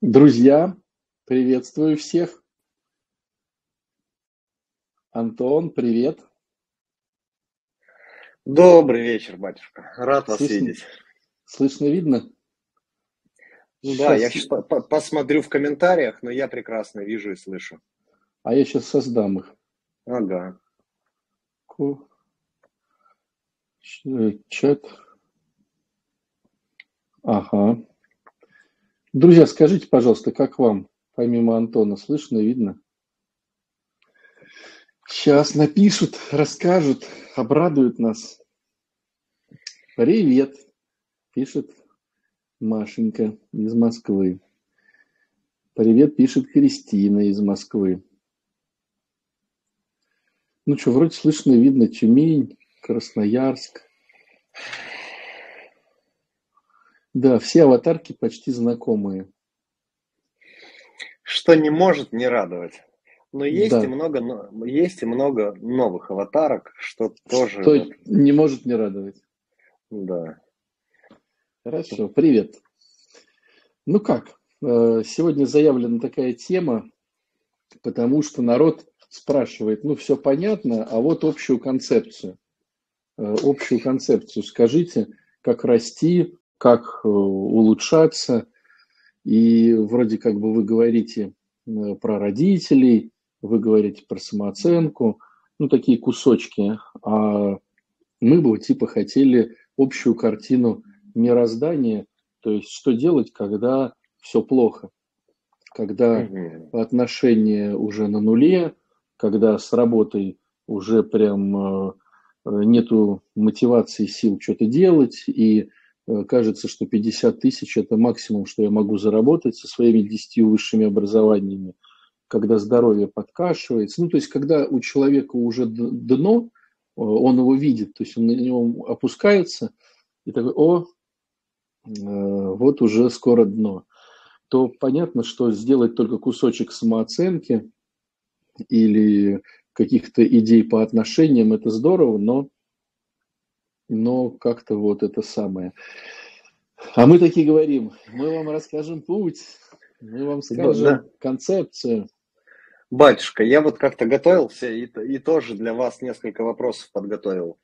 Друзья, приветствую всех. Антон, привет. Добрый вечер, батюшка. Рад вас Слышно, видеть. слышно, видно? Ну да, я Сейчас, сейчас посмотрю в комментариях, но я прекрасно вижу и слышу. а я сейчас создам их. Ага. Ч- Чат. Ага. Друзья, скажите, пожалуйста, как вам, помимо Антона, слышно, видно? Сейчас напишут, расскажут, обрадуют нас. Привет, пишет Машенька из Москвы. Привет, пишет Кристина из Москвы. Ну что, вроде слышно, видно Тюмень, Красноярск. Да, все аватарки почти знакомые. Что не может не радовать. Но есть и Да, много, но- есть и много новых аватарок, что тоже, что не может не радовать. да. Хорошо, привет. Ну как, э, сегодня заявлена такая тема, потому что народ спрашивает, ну все понятно, а вот общую концепцию. Э, Общую концепцию скажите, как расти, как э, улучшаться. И вроде как бы вы говорите э, про родителей, вы говорите про самооценку, ну такие кусочки. А мы бы типа хотели общую картину мироздания, то есть что делать, когда все плохо, когда Мгм. отношения уже на нуле, когда с работой уже прям э, нету мотивации, сил что-то делать, и кажется, что 50 тысяч– это максимум, что я могу заработать со своими 10 высшими образованиями, когда здоровье подкашивается. Ну, то есть, когда у человека уже дно, э, он его видит, то есть он на него опускается, и такой, о, э, вот уже скоро дно, то понятно, что сделать только кусочек самооценки или каких-то идей по отношениям, это здорово, но, но как-то вот это самое. А мы такие говорим, мы вам расскажем путь, мы вам скажем да. концепцию. Батюшка, я вот как-то готовился и, и тоже для вас несколько вопросов подготовил.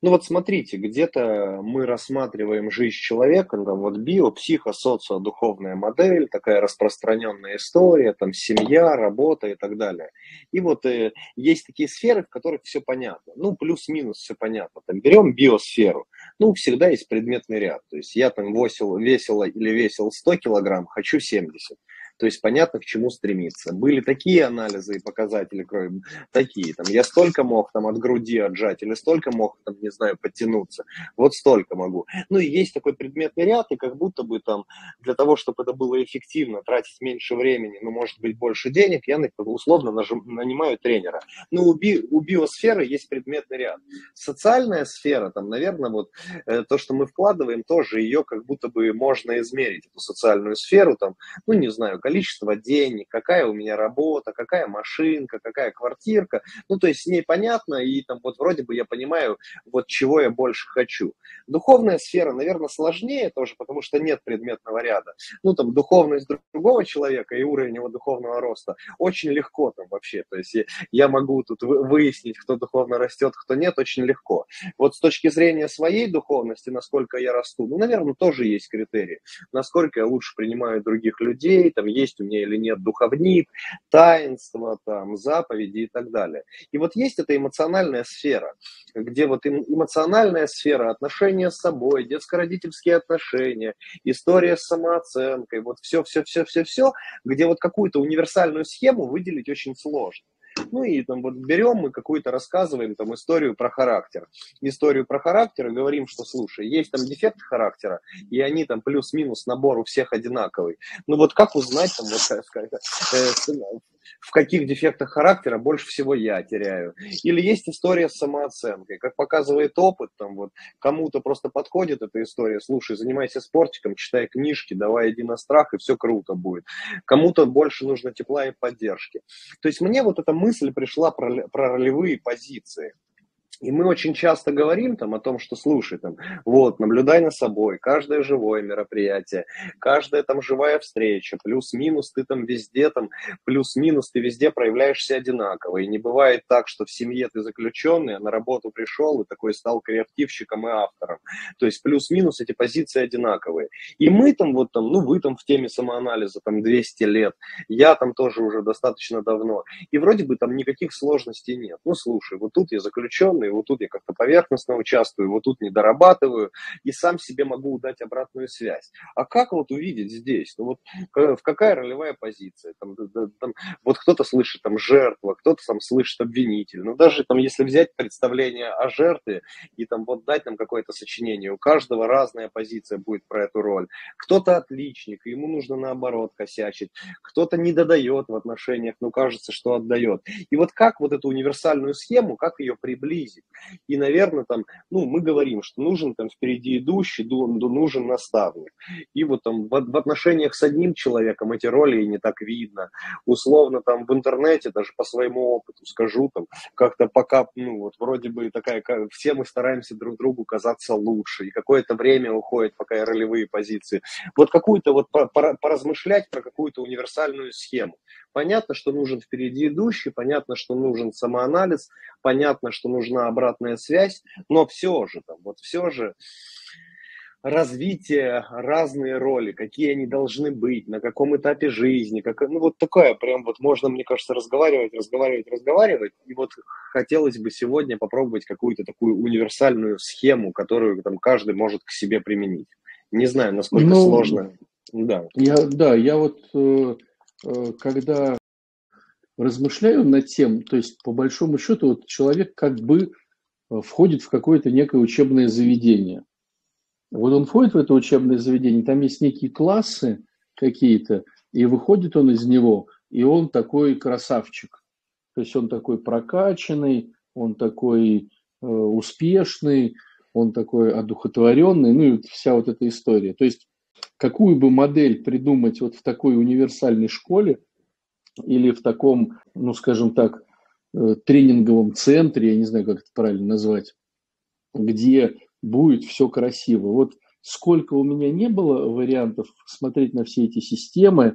Ну вот смотрите, где-то мы рассматриваем жизнь человека, там вот био, психо, социо, духовная модель, такая распространенная история, там семья, работа и так далее. И вот э, есть такие сферы, в которых все понятно. Ну, плюс-минус все понятно. Там берем биосферу. Ну, всегда есть предметный ряд. То есть я там весил, весила или весил 100 килограмм, хочу 70. То есть понятно, к чему стремиться. Были такие анализы и показатели крови, такие. Там, я столько мог там, от груди отжать, или столько мог, там, не знаю, подтянуться. Вот столько могу. Ну и есть такой предметный ряд, и как будто бы там для того, чтобы это было эффективно, тратить меньше времени, ну, может быть, больше денег, я условно нажим, нанимаю тренера. Но у, би, у биосферы есть предметный ряд. Социальная сфера, там, наверное, вот э, то, что мы вкладываем, тоже ее как будто бы можно измерить, эту социальную сферу, там, ну, не знаю, количество денег, какая у меня работа, какая машинка, какая квартирка. Ну, то есть с ней понятно, и там вот вроде бы я понимаю, вот чего я больше хочу. Духовная сфера, наверное, сложнее тоже, потому что нет предметного ряда. Ну, там, духовность другого человека и уровень его духовного роста очень легко там вообще. То есть я могу тут выяснить, кто духовно растет, кто нет, очень легко. Вот с точки зрения своей духовности, насколько я расту, ну, наверное, тоже есть критерии. Насколько я лучше принимаю других людей, там, есть у меня или нет духовник, таинство, там, заповеди и так далее. И вот есть эта эмоциональная сфера, где вот эмоциональная сфера, отношения с собой, детско-родительские отношения, история с самооценкой, вот все-все-все-все-все, где вот какую-то универсальную схему выделить очень сложно. Ну и там вот берем мы какую-то, рассказываем там историю про характер. Историю про характер и говорим, что слушай, есть там дефект характера, и они там плюс-минус набор у всех одинаковый. Ну вот как узнать там, вот, в каких дефектах характера больше всего я теряю. Или есть история с самооценкой. Как показывает опыт, там вот кому-то просто подходит эта история, слушай, занимайся спортиком, читай книжки, давай иди на страх, и все круто будет. Кому-то больше нужно тепла и поддержки. То есть мне вот эта мысль пришла про, про ролевые позиции. И мы очень часто говорим там о том, что слушай, там, вот, наблюдай на собой, каждое живое мероприятие, каждая там живая встреча, плюс-минус ты там везде там, плюс-минус ты везде проявляешься одинаково. И не бывает так, что в семье ты заключенный, а на работу пришел и такой стал креативщиком и автором. То есть плюс-минус эти позиции одинаковые. И мы там вот там, ну вы там в теме самоанализа там 200 лет, я там тоже уже достаточно давно. И вроде бы там никаких сложностей нет. Ну слушай, вот тут я заключенный, вот тут я как-то поверхностно участвую, вот тут не дорабатываю, и сам себе могу дать обратную связь. А как вот увидеть здесь? Ну вот в какая ролевая позиция? Там, там, вот кто-то слышит там жертва, кто-то там слышит обвинитель. Ну даже там, если взять представление о жертве и там вот дать нам какое-то сочинение, у каждого разная позиция будет про эту роль. Кто-то отличник, ему нужно наоборот косячить, кто-то не додает в отношениях, но кажется, что отдает. И вот как вот эту универсальную схему, как ее приблизить? Ездить. И, наверное, там, ну, мы говорим, что нужен там впереди идущий, нужен наставник. И вот там в, в отношениях с одним человеком эти роли не так видно. Условно там в интернете, даже по своему опыту скажу, там как-то пока, ну, вот вроде бы такая, все мы стараемся друг другу казаться лучше, и какое-то время уходит, пока и ролевые позиции. Вот какую-то вот поразмышлять про какую-то универсальную схему. Понятно, что нужен впереди идущий, понятно, что нужен самоанализ, понятно, что нужна обратная связь, но все же, там, вот все же развитие, разные роли, какие они должны быть, на каком этапе жизни, как, ну вот такая прям вот можно, мне кажется, разговаривать, разговаривать, разговаривать, и вот хотелось бы сегодня попробовать какую-то такую универсальную схему, которую там каждый может к себе применить. Не знаю, насколько ну, сложно. Да. Я, да, я вот Э, когда размышляю над тем, то есть по большому счету вот человек как бы э, входит в какое-то некое учебное заведение. Вот он входит в это учебное заведение, там есть некие классы какие-то, и выходит он из него, и он такой красавчик. То есть он такой прокачанный, он такой э, успешный, он такой одухотворенный, ну и вся вот эта история. То есть какую бы модель придумать вот в такой универсальной школе или в таком, ну, скажем так, э, тренинговом центре, я не знаю, как это правильно назвать, где будет все красиво. Вот сколько у меня не было вариантов смотреть на все эти системы,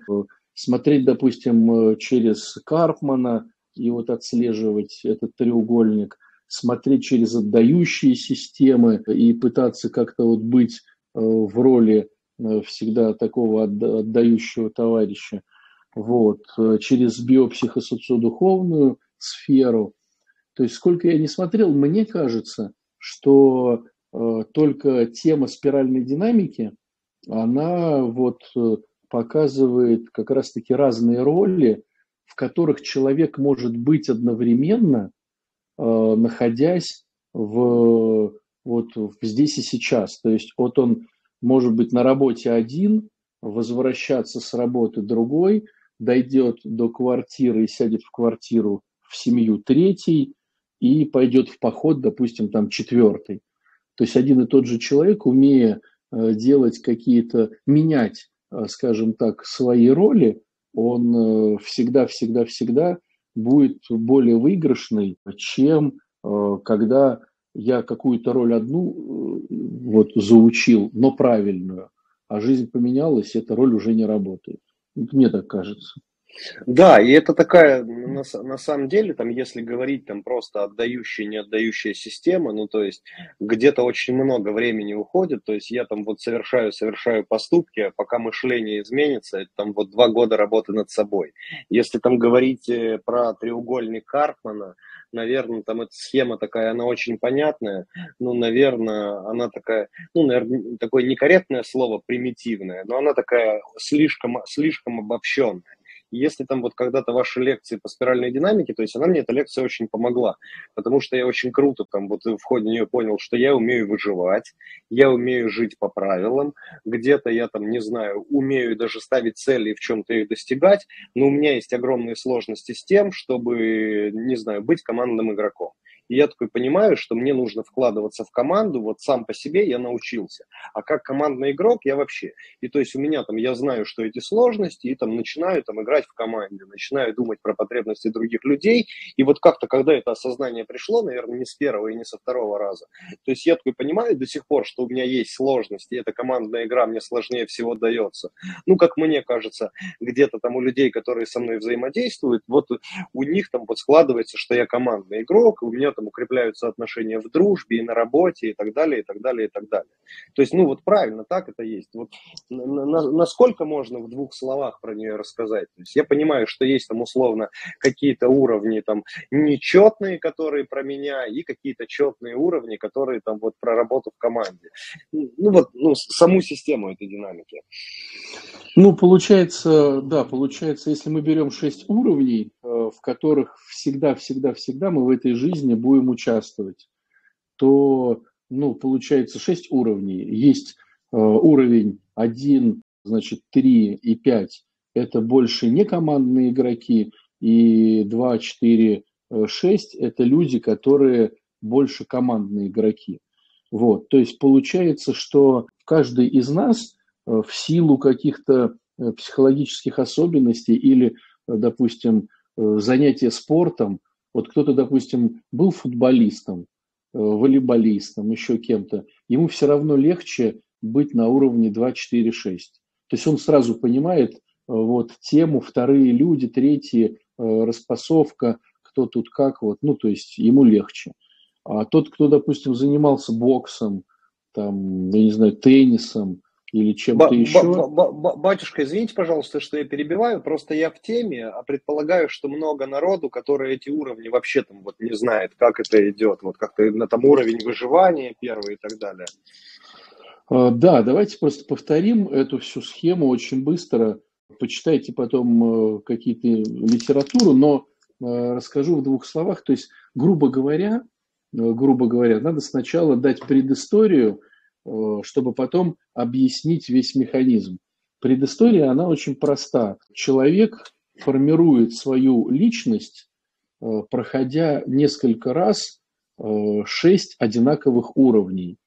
смотреть, допустим, э, через Карпмана и вот отслеживать этот треугольник, смотреть через отдающие системы и пытаться как-то вот быть э, в роли Э, всегда такого отдающего товарища, вот, э, через биопсихосоциодуховную сферу. То есть сколько я не смотрел, мне кажется, что э, только тема спиральной динамики, она вот э, показывает как раз-таки разные роли, в которых человек может быть одновременно, э, находясь в, вот, здесь и сейчас. То есть вот он может быть на работе один, возвращаться с работы другой, дойдет до квартиры и сядет в квартиру в семью третий и пойдет в поход, допустим, там четвертый. То есть один и тот же человек, умея э, делать какие-то, менять, э, скажем так, свои роли, он всегда-всегда-всегда э, будет более выигрышный, чем когда я какую-то роль одну э, вот заучил, но правильную, а жизнь поменялась, эта роль уже не работает. Мне так кажется. Да, и это такая, на, на самом деле, там, если говорить там просто отдающая, не отдающая система, ну, то есть где-то очень много времени уходит, то есть я там вот совершаю, совершаю поступки, а пока мышление изменится, это там вот два года работы над собой. Если там говорить э, про треугольник Карпмана, наверное, там эта схема такая, она очень понятная, ну, наверное, она такая, ну, наверное, такое некорректное слово, примитивное, но она такая слишком, слишком обобщенная если там вот когда-то ваши лекции по спиральной динамике, то есть она мне эта лекция очень помогла, потому что я очень круто там вот в ходе нее понял, что я умею выживать, я умею жить по правилам, где-то я там, не знаю, умею даже ставить цели и в чем-то их достигать, но у меня есть огромные сложности с тем, чтобы, не знаю, быть командным игроком. И я такой понимаю, что мне нужно вкладываться в команду, вот сам по себе я научился. А как командный игрок я вообще. И то есть у меня там, я знаю, что эти сложности, и там начинаю там играть в команде, начинаю думать про потребности других людей. И вот как-то, когда это осознание пришло, наверное, не с первого и не со второго раза, то есть я такой понимаю до сих пор, что у меня есть сложности, и эта командная игра мне сложнее всего дается. Ну, как мне кажется, где-то там у людей, которые со мной взаимодействуют, вот у них там вот складывается, что я командный игрок, у меня там укрепляются отношения в дружбе и на работе и так далее, и так далее, и так далее. То есть, ну вот правильно, так это есть. Вот насколько можно в двух словах про нее рассказать? То есть я понимаю, что есть там условно какие-то уровни там нечетные, которые про меня, и какие-то четные уровни, которые там вот про работу в команде. Ну вот, ну, саму систему этой динамики. Ну, получается, да, получается, если мы берем шесть уровней, в которых всегда-всегда-всегда мы в этой жизни будем участвовать, то, ну, получается, шесть уровней. Есть э, уровень 1, значит, 3 и 5 – это больше не командные игроки, и 2, 4, 6 – это люди, которые больше командные игроки. Вот, то есть получается, что каждый из нас Э, в силу каких-то э, психологических особенностей или, э, допустим, занятия спортом. Вот кто-то, допустим, был футболистом, волейболистом, еще кем-то, ему все равно легче быть на уровне 2, 4, 6. То есть он сразу понимает вот тему, вторые люди, третьи, распасовка, кто тут как, вот, ну, то есть ему легче. А тот, кто, допустим, занимался боксом, там, я не знаю, теннисом, или чем-то еще. Батюшка, извините, пожалуйста, что я перебиваю, просто я в теме, а предполагаю, что много народу, которые эти уровни вообще там вот не знает, как это идет, вот как-то на там уровень выживания первый и так далее. А, да, давайте просто повторим эту всю схему очень быстро. Почитайте потом э, какие-то литературу, но э, расскажу в двух словах. То есть, грубо говоря, э, грубо говоря, надо сначала дать предысторию – чтобы потом объяснить весь механизм. Предыстория, она очень проста. Человек формирует свою личность, э, проходя несколько раз э, шесть одинаковых уровней.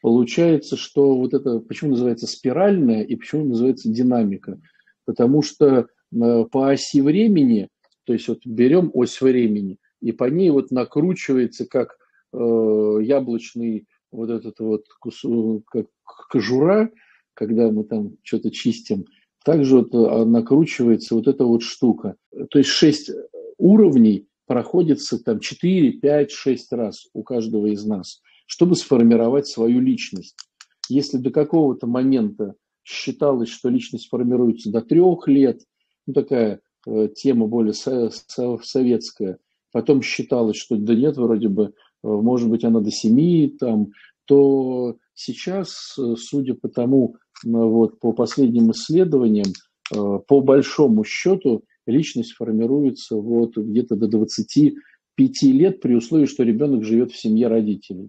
Получается, что вот это, почему называется спиральная и почему называется динамика? Потому что по оси времени, то есть вот берем ось времени, и по ней вот накручивается как яблочный вот этот вот кусок, как кожура, когда мы там что-то чистим, также вот а, накручивается вот эта вот штука. То есть шесть уровней проходится там 4, 5, 6 раз у каждого из нас, чтобы сформировать свою личность. Если до какого-то момента считалось, что личность формируется до трех лет, ну такая э, тема более со- со- советская, потом считалось, что да нет, вроде бы может быть, она до 7, там, то сейчас, э, судя по тому, э, вот, по последним исследованиям, по большому счету личность формируется вот где-то до 25 лет при условии, что ребенок живет в семье родителей.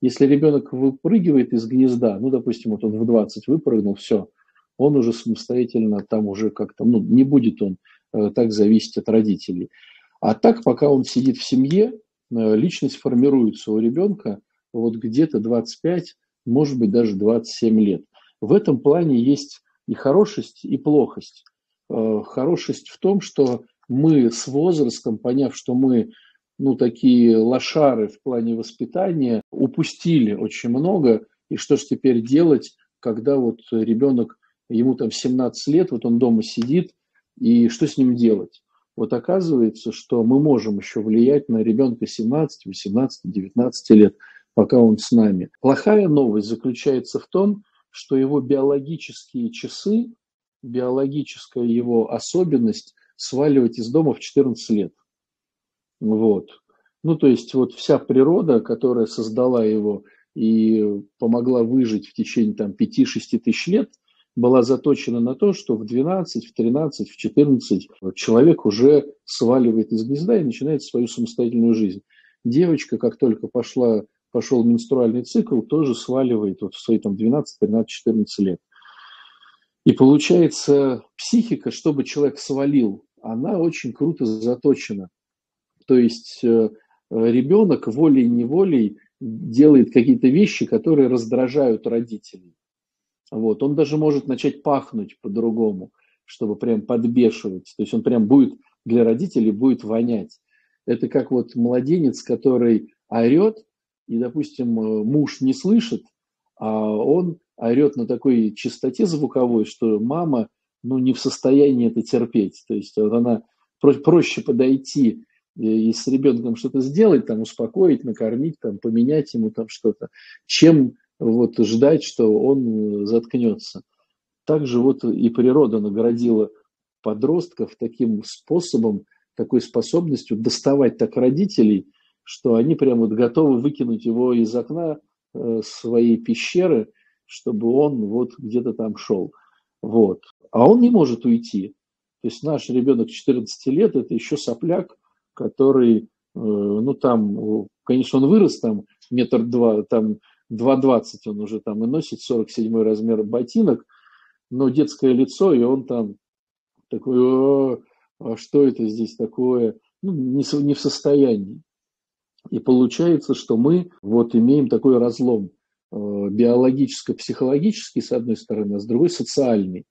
Если ребенок выпрыгивает из гнезда, ну, допустим, вот он в 20 выпрыгнул, все, он уже самостоятельно там уже как-то, ну, не будет он так зависеть от родителей. А так, пока он сидит в семье, Э, личность формируется у ребенка вот где-то 25, может быть, даже 27 лет. В этом плане есть и хорошесть, и плохость. Э, хорошесть в том, что мы с возрастом, поняв, что мы ну, такие лошары в плане воспитания, упустили очень много. И что же теперь делать, когда вот ребенок, ему там 17 лет, вот он дома сидит, и что с ним делать? Вот оказывается, что мы можем еще влиять на ребенка 17, 18, 19 лет, пока он с нами. Плохая новость заключается в том, что его биологические часы, биологическая его особенность сваливать из дома в 14 лет. Вот. Ну, то есть вот вся природа, которая создала его и помогла выжить в течение там 5-6 тысяч лет – была заточена на то, что в 12, в 13, в 14 человек уже сваливает из гнезда и начинает свою самостоятельную жизнь. Девочка, как только пошла, пошел менструальный цикл, тоже сваливает вот в свои там, 12, 13, 14 лет. И получается, психика, чтобы человек свалил, она очень круто заточена. То есть э, ребенок волей-неволей делает какие-то вещи, которые раздражают родителей. Вот. Он даже может начать пахнуть по-другому, чтобы прям подбешивать. То есть он прям будет для родителей будет вонять. Это как вот младенец, который орет, и, допустим, муж не слышит, а он орет на такой частоте звуковой, что мама ну, не в состоянии это терпеть. То есть вот она проще подойти и с ребенком что-то сделать, там, успокоить, накормить, там, поменять ему там что-то, чем вот ждать, что он заткнется. Также вот и природа наградила подростков таким способом, такой способностью доставать так родителей, что они прямо вот готовы выкинуть его из окна э, своей пещеры, чтобы он вот где-то там шел. Вот. А он не может уйти. То есть наш ребенок 14 лет – это еще сопляк, который, э, ну там, конечно, он вырос там метр два, там 2,20 он уже там и носит 47 размер ботинок, но детское лицо, и он там такой, а что это здесь такое, ну, не, не в состоянии. И получается, что мы вот имеем такой разлом э, биологическо-психологический, с одной стороны, а с другой социальный.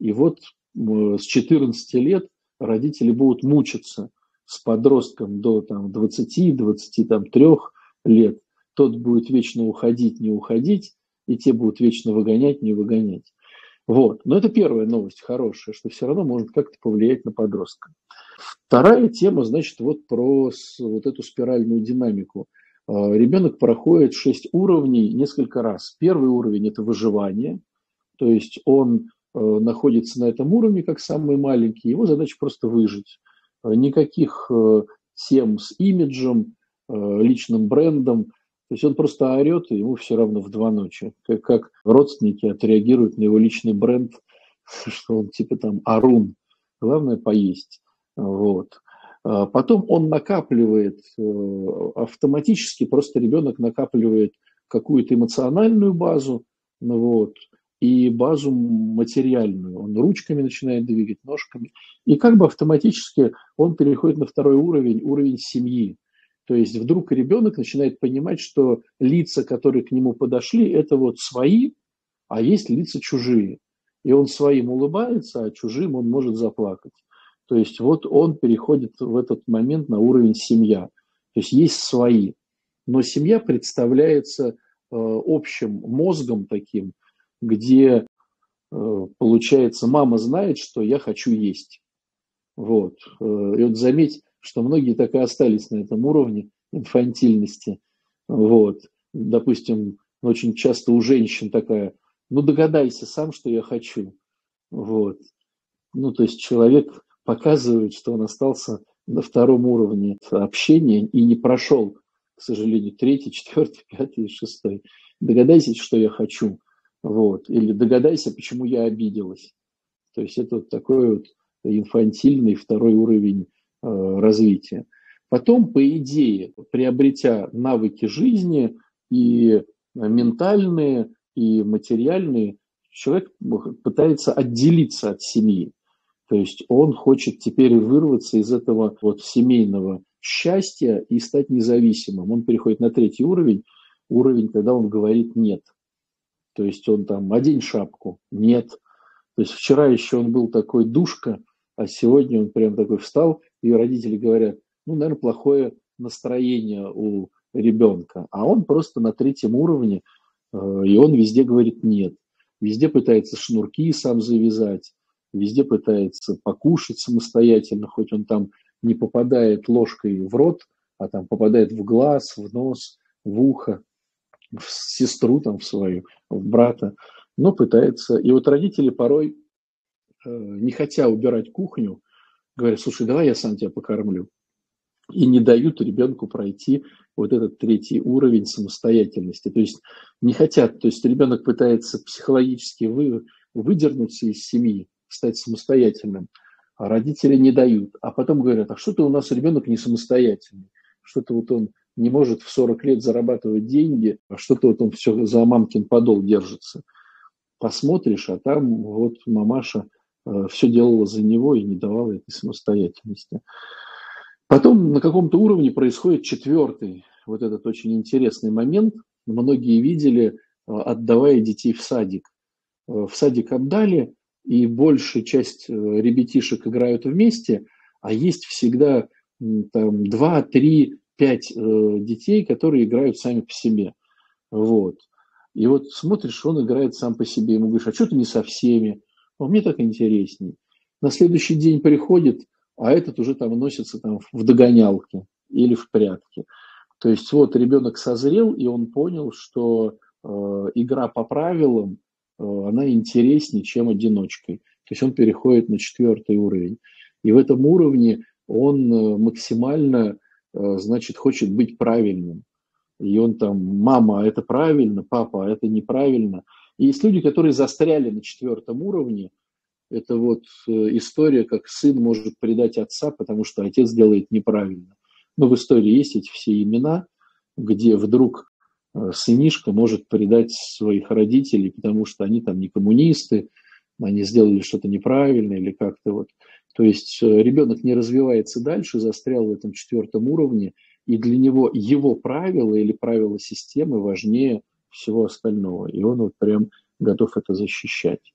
И вот с 14 лет родители будут мучиться с подростком до там, 20-23 лет. Тот будет вечно уходить, не уходить, и те будут вечно выгонять, не выгонять. Вот. Но это первая новость хорошая, что все равно может как-то повлиять на подростка. Вторая тема, значит, вот про вот эту спиральную динамику. А, ребенок проходит шесть уровней несколько раз. Первый уровень – это выживание, то есть он э, находится на этом уровне как самый маленький, его задача просто выжить. А, никаких э, тем с имиджем, э, личным брендом, то есть он просто орет, и ему все равно в два ночи. Как, как родственники отреагируют на его личный бренд, что он типа там Арун. Главное поесть. Вот. А потом он накапливает э, автоматически, просто ребенок накапливает какую-то эмоциональную базу, ну вот, и базу материальную. Он ручками начинает двигать, ножками. И как бы автоматически он переходит на второй уровень, уровень семьи. То есть вдруг ребенок начинает понимать, что лица, которые к нему подошли, это вот свои, а есть лица чужие. И он своим улыбается, а чужим он может заплакать. То есть вот он переходит в этот момент на уровень семья. То есть есть свои. Но семья представляется э, общим мозгом таким, где, э, получается, мама знает, что я хочу есть. Вот. Э, и вот заметь, что многие так и остались на этом уровне инфантильности. Вот. Допустим, очень часто у женщин такая, ну догадайся сам, что я хочу. Вот. Ну, то есть человек показывает, что он остался на втором уровне общения и не прошел, к сожалению, третий, четвертый, пятый, шестой. Догадайся, что я хочу. Вот. Или догадайся, почему я обиделась. То есть это вот такой вот инфантильный второй уровень развития. Потом, по идее, приобретя навыки жизни и ментальные, и материальные, человек пытается отделиться от семьи. То есть он хочет теперь вырваться из этого вот семейного счастья и стать независимым. Он переходит на третий уровень, уровень, когда он говорит «нет». То есть он там «одень шапку», «нет». То есть вчера еще он был такой душка, а сегодня он прям такой встал ее родители говорят, ну, наверное, плохое настроение у ребенка, а он просто на третьем уровне, э, и он везде говорит нет. Везде пытается шнурки сам завязать, везде пытается покушать самостоятельно, хоть он там не попадает ложкой в рот, а там попадает в глаз, в нос, в ухо, в сестру там в свою, в брата, но пытается. И вот родители порой, э, не хотя убирать кухню, говорят, слушай, давай я сам тебя покормлю. И не дают ребенку пройти вот этот третий уровень самостоятельности. То есть не хотят, то есть ребенок пытается психологически вы, выдернуться из семьи, стать самостоятельным, а родители не дают. А потом говорят, а что-то у нас ребенок не самостоятельный, что-то вот он не может в 40 лет зарабатывать деньги, а что-то вот он все за мамкин подол держится. Посмотришь, а там вот мамаша все делала за него и не давала этой самостоятельности. Потом на каком-то уровне происходит четвертый, вот этот очень интересный момент. Многие видели, отдавая детей в садик. В садик отдали, и большая часть ребятишек играют вместе, а есть всегда там, 2, 3, 5 детей, которые играют сами по себе. Вот. И вот смотришь, он играет сам по себе, ему говоришь, а что ты не со всеми? А мне так интересней. На следующий день приходит, а этот уже там носится там в догонялке или в прятки. То есть вот ребенок созрел, и он понял, что э, игра по правилам, э, она интереснее, чем одиночкой. То есть он переходит на четвертый уровень. И в этом уровне он э, максимально, э, значит, хочет быть правильным и он там, мама, это правильно, папа, это неправильно. И есть люди, которые застряли на четвертом уровне. Это вот э, история, как сын может предать отца, потому что отец делает неправильно. Но в истории есть эти все имена, где вдруг э, сынишка может предать своих родителей, потому что они там не коммунисты, они сделали что-то неправильно или как-то вот. То есть э, ребенок не развивается дальше, застрял в этом четвертом уровне, и для него его правила или правила системы важнее всего остального. И он вот прям готов это защищать.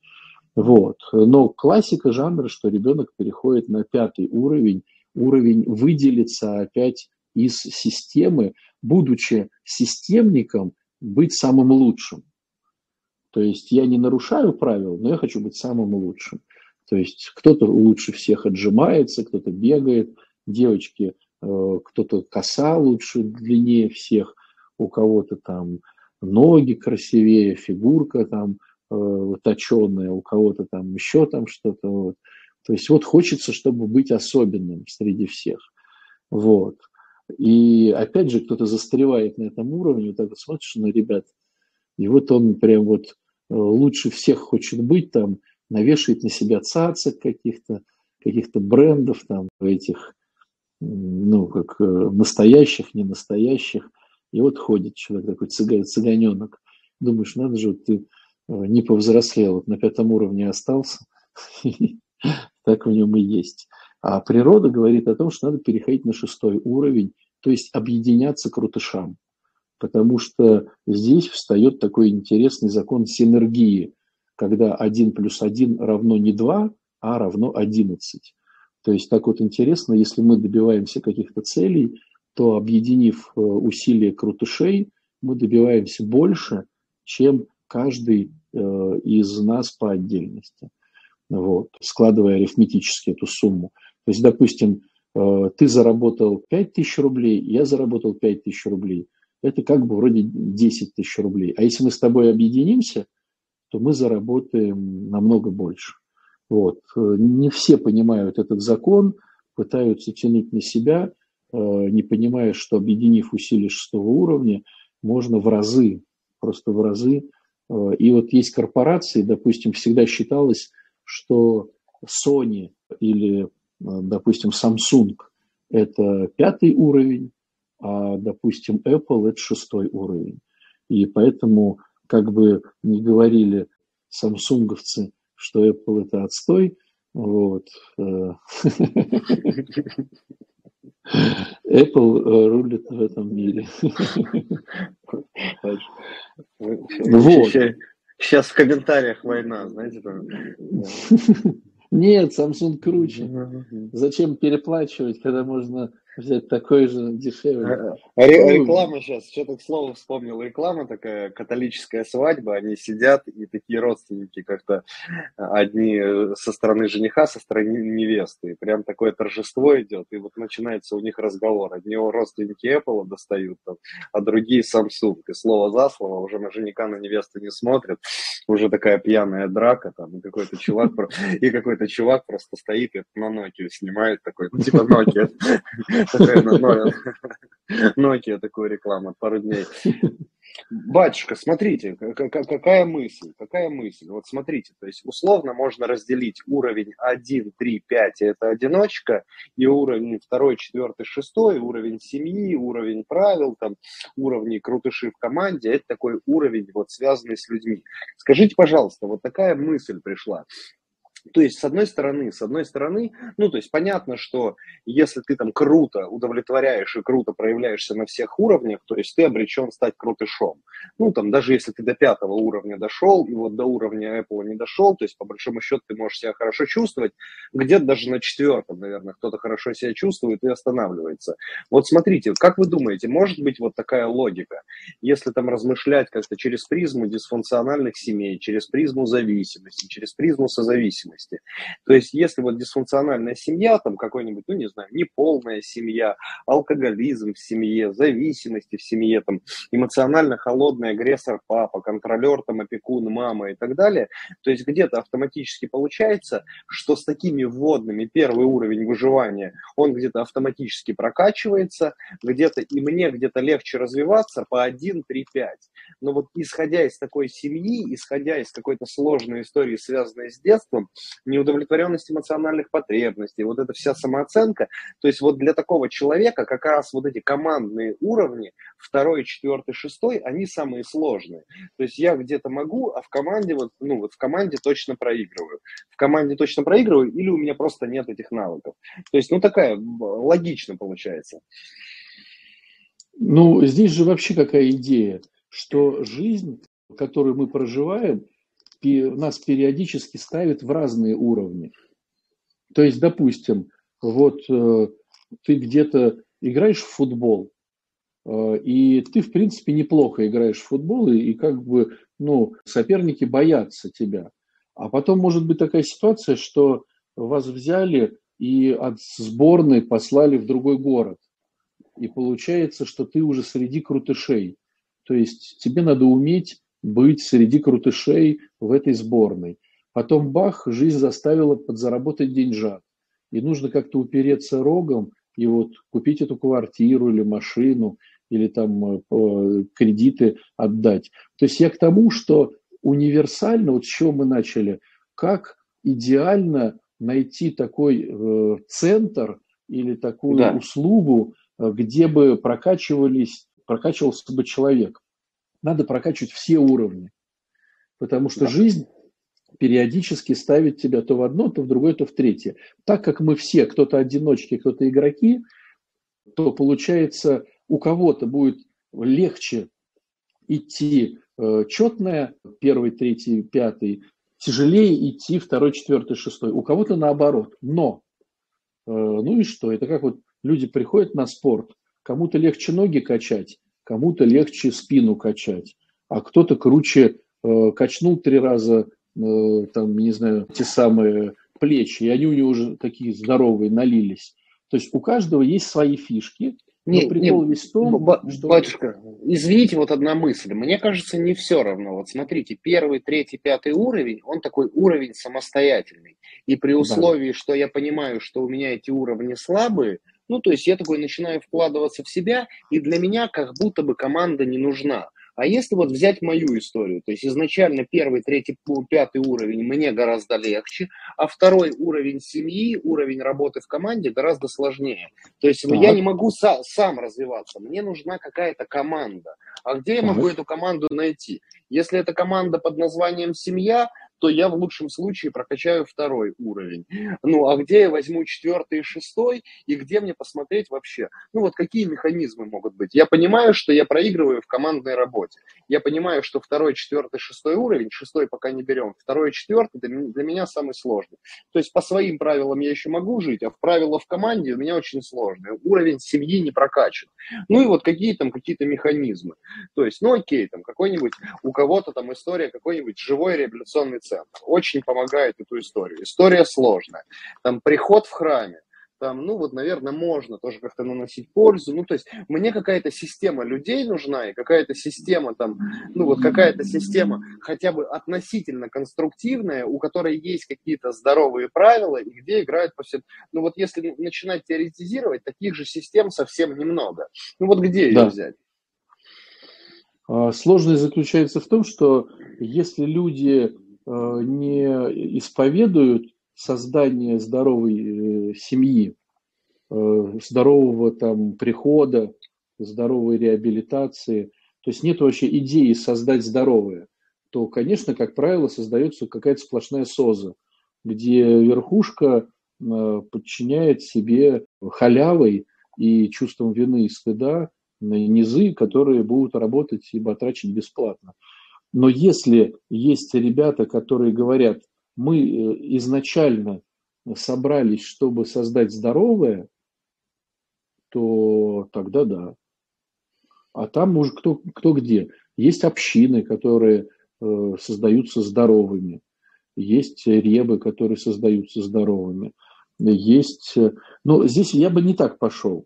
Вот. Но классика жанра, что ребенок переходит на пятый уровень, уровень выделиться опять из системы, будучи системником, быть самым лучшим. То есть я не нарушаю правил, но я хочу быть самым лучшим. То есть кто-то лучше всех отжимается, кто-то бегает, девочки Э, кто-то коса лучше, длиннее всех, у кого-то там ноги красивее, фигурка там э, точеная, у кого-то там еще там что-то. Вот. То есть вот хочется, чтобы быть особенным среди всех. Вот. И опять же, кто-то застревает на этом уровне, вот так вот смотришь на ребят, и вот он прям вот э, лучше всех хочет быть там, навешивает на себя цацок каких-то, каких-то брендов там, этих ну, как э, настоящих, не настоящих. И вот ходит человек такой цыган, цыганенок. Думаешь, надо же, ты э, не повзрослел, вот на пятом уровне остался. Так в нем и есть. А природа говорит о том, что надо переходить на шестой уровень, то есть объединяться крутышам. Потому что здесь встает такой интересный закон синергии, когда 1 плюс 1 равно не 2, а равно 11. То есть так вот интересно, если мы добиваемся каких-то целей, то объединив э, усилия крутышей, мы добиваемся больше, чем каждый э, из нас по отдельности, вот, складывая арифметически эту сумму. То есть, допустим, э, ты заработал 5 тысяч рублей, я заработал 5 тысяч рублей. Это как бы вроде 10 тысяч рублей. А если мы с тобой объединимся, то мы заработаем намного больше. Вот. Не все понимают этот закон, пытаются тянуть на себя, не понимая, что объединив усилия шестого уровня, можно в разы, просто в разы. Э, и вот есть корпорации, допустим, всегда считалось, что Sony или, э, допустим, Samsung – это пятый уровень, а, допустим, Apple – это шестой уровень. И поэтому, как бы не говорили самсунговцы, что Apple это отстой. Вот. Apple э, рулит в этом мире. Вот. Сейчас в комментариях война, знаете, там. Нет, Samsung круче. Зачем переплачивать, когда можно взять такой же дешевле. А, реклама сейчас, что-то к слову вспомнил, реклама такая, католическая свадьба, они сидят и такие родственники как-то одни со стороны жениха, со стороны невесты, прям такое торжество идет, и вот начинается у них разговор, одни родственники Apple достают, там, а другие Samsung, и слово за слово, уже на жениха, на невесту не смотрят, уже такая пьяная драка, там, и какой-то чувак, и какой-то чувак просто стоит и на Nokia снимает такой, ну, типа Nokia, Nokia такую рекламу пару дней. Батюшка, смотрите, какая мысль, какая мысль. Вот смотрите, то есть условно можно разделить уровень 1, 3, 5, это одиночка, и уровень 2, 4, 6, уровень семьи, уровень правил, там, уровни крутыши в команде, это такой уровень, вот связанный с людьми. Скажите, пожалуйста, вот такая мысль пришла. То есть, с одной стороны, с одной стороны, ну, то есть, понятно, что если ты там круто удовлетворяешь и круто проявляешься на всех уровнях, то есть ты обречен стать крутышом. Ну, там, даже если ты до пятого уровня дошел, и вот до уровня Apple не дошел, то есть, по большому счету, ты можешь себя хорошо чувствовать, где-то даже на четвертом, наверное, кто-то хорошо себя чувствует и останавливается. Вот смотрите, как вы думаете, может быть вот такая логика, если там размышлять как-то через призму дисфункциональных семей, через призму зависимости, через призму созависимости, зависимости. То есть, если вот дисфункциональная семья, там какой-нибудь, ну не знаю, неполная семья, алкоголизм в семье, зависимости в семье, там эмоционально холодный агрессор папа, контролер, там опекун, мама и так далее, то есть где-то автоматически получается, что с такими вводными первый уровень выживания, он где-то автоматически прокачивается, где-то и мне где-то легче развиваться по 1, 3, 5. Но вот исходя из такой семьи, исходя из какой-то сложной истории, связанной с детством, неудовлетворенность эмоциональных потребностей, вот эта вся самооценка. То есть вот для такого человека как раз вот эти командные уровни, второй, четвертый, шестой, они самые сложные. То есть я где-то могу, а в команде вот, ну вот в команде точно проигрываю. В команде точно проигрываю или у меня просто нет этих навыков. То есть, ну такая, логично получается. Ну, здесь же вообще какая идея, что жизнь, которую мы проживаем, нас периодически ставит в разные уровни. То есть, допустим, вот э, ты где-то играешь в футбол, э, и ты, в принципе, неплохо играешь в футбол, и, и как бы, ну, соперники боятся тебя. А потом может быть такая ситуация, что вас взяли и от сборной послали в другой город. И получается, что ты уже среди крутышей. То есть тебе надо уметь быть среди крутышей в этой сборной. Потом бах, жизнь заставила подзаработать деньжат. И нужно как-то упереться рогом и вот купить эту квартиру или машину, или там э, кредиты отдать. То есть я к тому, что универсально, вот с чего мы начали, как идеально найти такой э, центр или такую да. услугу, э, где бы прокачивались, прокачивался бы человек надо прокачивать все уровни. Потому что да. жизнь периодически ставит тебя то в одно, то в другое, то в третье. Так как мы все, кто-то одиночки, кто-то игроки, то получается у кого-то будет легче идти э, четное, первый, третий, пятый, тяжелее идти второй, четвертый, шестой. У кого-то наоборот. Но, э, ну и что? Это как вот люди приходят на спорт, кому-то легче ноги качать, кому-то легче спину качать, а кто-то круче э, качнул три раза, э, там, не знаю, те самые плечи, и они у него уже такие здоровые налились. То есть у каждого есть свои фишки, не, прикол не, весь в том, ба- что... Батюшка, извините, вот одна мысль. Мне кажется, не все равно. Вот смотрите, первый, третий, пятый уровень, он такой уровень самостоятельный. И при условии, да. что я понимаю, что у меня эти уровни слабые, ну, то есть я такой начинаю вкладываться в себя, и для меня как будто бы команда не нужна. А если вот взять мою историю, то есть изначально первый, третий, пятый уровень мне гораздо легче, а второй уровень семьи, уровень работы в команде гораздо сложнее. То есть так. я не могу са- сам развиваться, мне нужна какая-то команда. А где я могу эту команду найти? Если это команда под названием «Семья», то я в лучшем случае прокачаю второй уровень. Ну, а где я возьму четвертый и шестой, и где мне посмотреть вообще? Ну, вот какие механизмы могут быть? Я понимаю, что я проигрываю в командной работе. Я понимаю, что второй, четвертый, шестой уровень, шестой пока не берем, второй четвертый для меня самый сложный. То есть по своим правилам я еще могу жить, а в правила в команде у меня очень сложные. Уровень семьи не прокачан. Ну и вот какие там какие-то механизмы. То есть, ну окей, там какой-нибудь, у кого-то там история какой-нибудь живой реабилитационный центр. Очень помогает эту историю. История сложная. Там приход в храме, там, ну вот, наверное, можно тоже как-то наносить пользу. Ну, то есть мне какая-то система людей нужна, и какая-то система там, ну вот какая-то система хотя бы относительно конструктивная, у которой есть какие-то здоровые правила, и где играют по всем. Ну вот если начинать теоретизировать, таких же систем совсем немного. Ну вот где ее да. взять? А, сложность заключается в том, что если люди не исповедуют создание здоровой э, семьи, э, здорового там прихода, здоровой реабилитации, то есть нет вообще идеи создать здоровое, то, конечно, как правило, создается какая-то сплошная соза. где верхушка э, подчиняет себе халявой и чувством вины и стыда низы, которые будут работать и батрачить бесплатно. Но если есть ребята, которые говорят, мы э, изначально собрались, чтобы создать здоровое, то тогда да. А там уже кто, кто где. Есть общины, которые э, создаются здоровыми. Есть ребы, которые создаются здоровыми. Есть... Э, но здесь я бы не так пошел.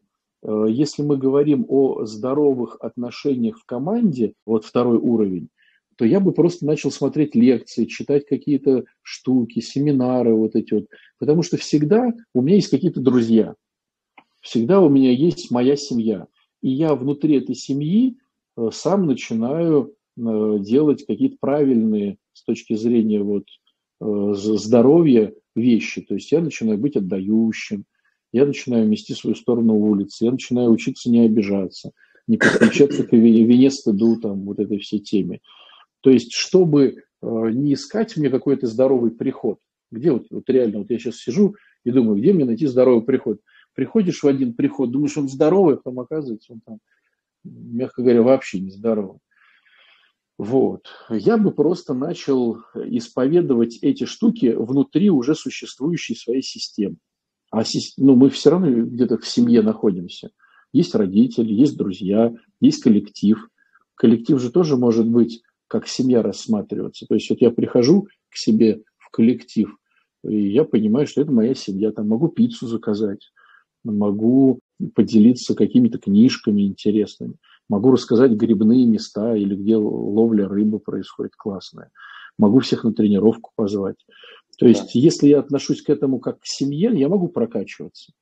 Если мы говорим о здоровых отношениях в команде, вот второй уровень, то я бы просто начал смотреть лекции, читать какие-то штуки, семинары вот эти вот. Потому что всегда у меня есть какие-то друзья. Всегда у меня есть моя семья. И я внутри этой семьи э, сам начинаю э, делать какие-то правильные с точки зрения вот э, здоровья вещи. То есть я начинаю быть отдающим, я начинаю мести свою сторону улицы, я начинаю учиться не обижаться, не подключаться к вине стыду, там, вот этой всей теме. То есть, чтобы не искать мне какой-то здоровый приход, где вот, вот реально, вот я сейчас сижу и думаю, где мне найти здоровый приход – Приходишь в один приход, думаешь, он здоровый, а потом оказывается, он там, мягко говоря, вообще не здоровый. Вот. Я бы просто начал исповедовать эти штуки внутри уже существующей своей системы. А ну, мы все равно где-то в семье находимся. Есть родители, есть друзья, есть коллектив. Коллектив же тоже может быть как семья рассматриваться. То есть вот я прихожу к себе в коллектив, и я понимаю, что это моя семья. Там могу пиццу заказать, могу поделиться какими-то книжками интересными, могу рассказать грибные места или где ловля рыбы происходит классная, могу всех на тренировку позвать. То есть, да. если я отношусь к этому как к семье, я могу прокачиваться.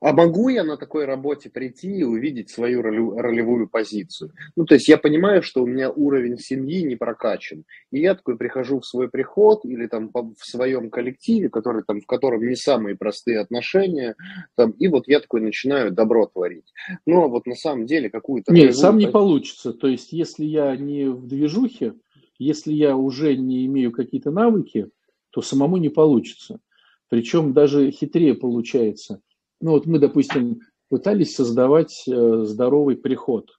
А могу я на такой работе прийти и увидеть свою ролевую позицию? Ну, то есть я понимаю, что у меня уровень семьи не прокачан. И я такой прихожу в свой приход или там в своем коллективе, который, там, в котором не самые простые отношения, там, и вот я такой начинаю добро творить. Ну, а вот на самом деле какую-то... Нет, сам не получится. То есть если я не в движухе, если я уже не имею какие-то навыки, то самому не получится. Причем даже хитрее получается – ну вот мы, допустим, пытались создавать э, здоровый приход.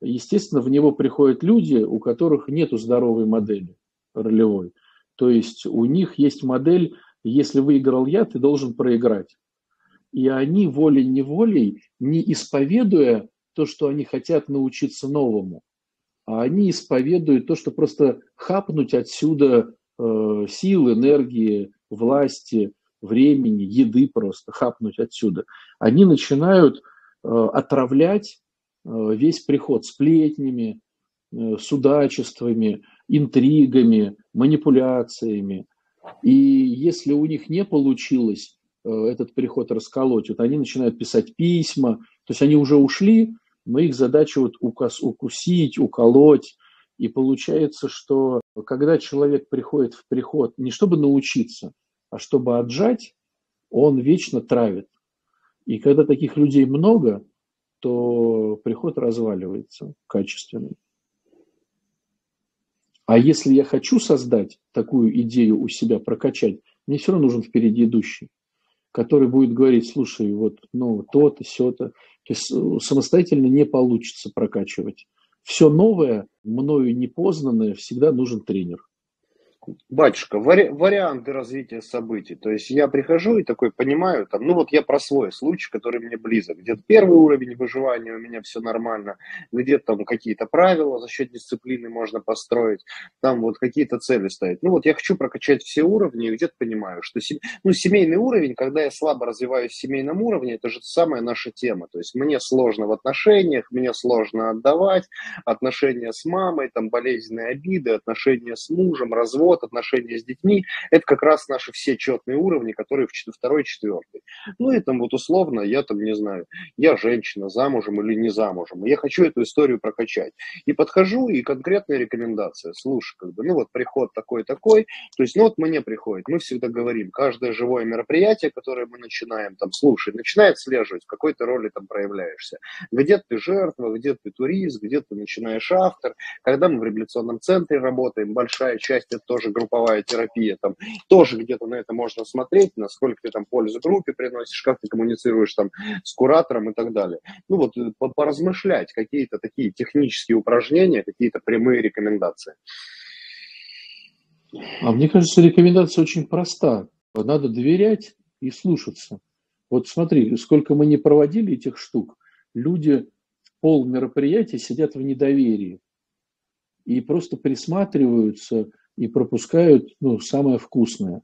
Естественно, в него приходят люди, у которых нет здоровой модели ролевой. То есть у них есть модель, если выиграл я, ты должен проиграть. И они волей-неволей, не исповедуя то, что они хотят научиться новому, а они исповедуют то, что просто хапнуть отсюда э, сил, энергии, власти – времени, еды просто, хапнуть отсюда, они начинают э, отравлять э, весь приход сплетнями, э, судачествами, интригами, манипуляциями. И если у них не получилось этот приход расколоть, вот они начинают писать письма, то есть они уже ушли, но их задача вот укус, укусить, уколоть. И получается, что когда человек приходит в приход не чтобы научиться, а чтобы отжать, он вечно травит. И когда таких людей много, то приход разваливается качественный. А если я хочу создать такую идею у себя, прокачать, мне все равно нужен впереди идущий, который будет говорить, слушай, вот ну, то-то, все-то. То есть э, самостоятельно не получится прокачивать. Все новое, мною непознанное, всегда нужен тренер. Батюшка, вари- варианты развития событий. То есть я прихожу и такой понимаю, там, ну вот я про свой случай, который мне близок. Где-то первый уровень выживания у меня все нормально, где-то там какие-то правила за счет дисциплины можно построить, там вот какие-то цели ставить. Ну вот я хочу прокачать все уровни и где-то понимаю, что сем... ну, семейный уровень, когда я слабо развиваюсь в семейном уровне, это же самая наша тема. То есть мне сложно в отношениях, мне сложно отдавать, отношения с мамой, там болезненные обиды, отношения с мужем, развод, развод, отношения с детьми, это как раз наши все четные уровни, которые в второй, четвертый. Ну и там вот условно, я там не знаю, я женщина, замужем или не замужем, я хочу эту историю прокачать. И подхожу, и конкретная рекомендация, слушай, как бы, ну вот приход такой-такой, то есть, ну вот мне приходит, мы всегда говорим, каждое живое мероприятие, которое мы начинаем, там, слушай, начинает слеживать, в какой то роли там проявляешься. Где ты жертва, где ты турист, где ты начинаешь автор. Когда мы в реабилитационном центре работаем, большая часть это тоже тоже групповая терапия, там тоже где-то на это можно смотреть, насколько ты там пользу группе приносишь, как ты коммуницируешь там с куратором и так далее. Ну вот э, поразмышлять какие-то такие технические упражнения, какие-то прямые рекомендации. А мне кажется, рекомендация очень проста. Надо доверять и слушаться. Вот смотри, сколько мы не проводили этих штук, люди в пол мероприятия сидят в недоверии и просто присматриваются и пропускают ну, самое вкусное.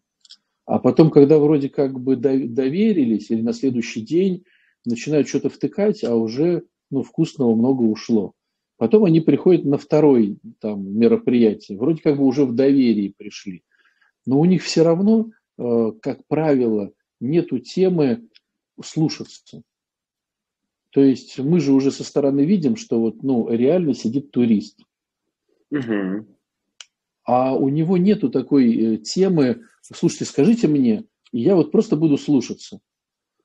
А потом, когда вроде как бы доверились, или на следующий день начинают что-то втыкать, а уже ну, вкусного много ушло. Потом они приходят на второе там, мероприятие, вроде как бы уже в доверии пришли. Но у них все равно, э, как правило, нету темы слушаться. То есть мы же уже со стороны видим, что вот, ну, реально сидит турист. Угу. А у него нету такой э, темы, слушайте, скажите мне, и я вот просто буду слушаться.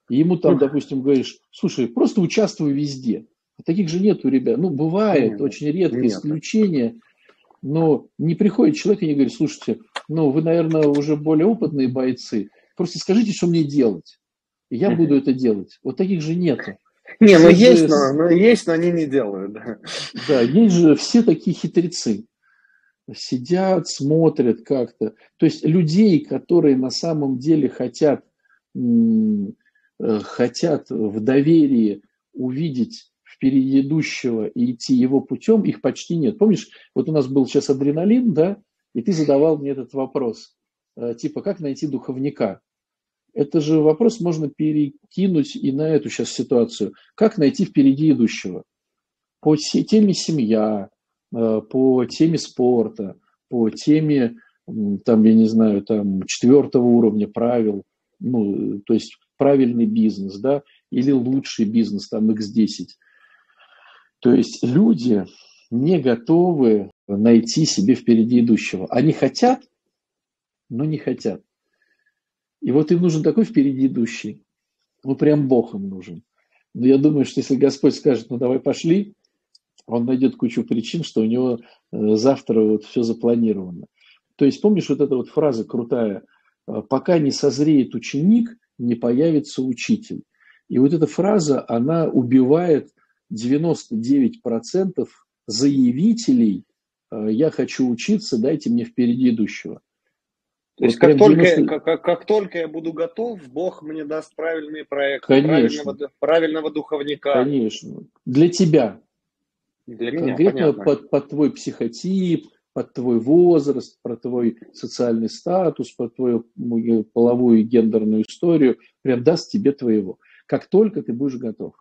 И ему там, допустим, говоришь, слушай, просто участвуй везде. А таких же нету, ребят. Ну, бывает, нет, очень редко, нет. исключение. Но не приходит человек и не говорит, слушайте, ну, вы, наверное, уже более опытные бойцы. Просто скажите, что мне делать. И я буду это делать. Вот таких же нету. Не, ну есть, же... но, но есть, но они не делают. Да. да, есть же все такие хитрецы. Сидят, смотрят как-то. То есть людей, которые на самом деле хотят, э, хотят в доверии увидеть впереди идущего и идти его путем, их почти нет. Помнишь, вот у нас был сейчас адреналин, да, и ты задавал мне этот вопрос, э, типа, как найти духовника? Это же вопрос можно перекинуть и на эту сейчас ситуацию. Как найти впереди идущего? По теме семья, по теме спорта, по теме, там, я не знаю, там, четвертого уровня правил, ну, то есть правильный бизнес, да, или лучший бизнес, там, X10. То есть люди не готовы найти себе впереди идущего. Они хотят, но не хотят. И вот им нужен такой впереди идущий. Ну, прям Бог им нужен. Но я думаю, что если Господь скажет, ну, давай пошли, он найдет кучу причин, что у него э, завтра вот все запланировано. То есть, помнишь вот эта вот фраза крутая, «Э, пока не созреет ученик, не появится учитель. И вот эта фраза, она убивает 99% заявителей э, «я хочу учиться, дайте мне впереди идущего». То есть как только, 90... как, как только я буду готов, Бог мне даст правильный проект, правильного, правильного духовника. Конечно. Для тебя. Для меня, Конкретно под, под твой психотип, под твой возраст, про твой социальный статус, под твою половую и гендерную историю, прям даст тебе твоего. Как только ты будешь готов.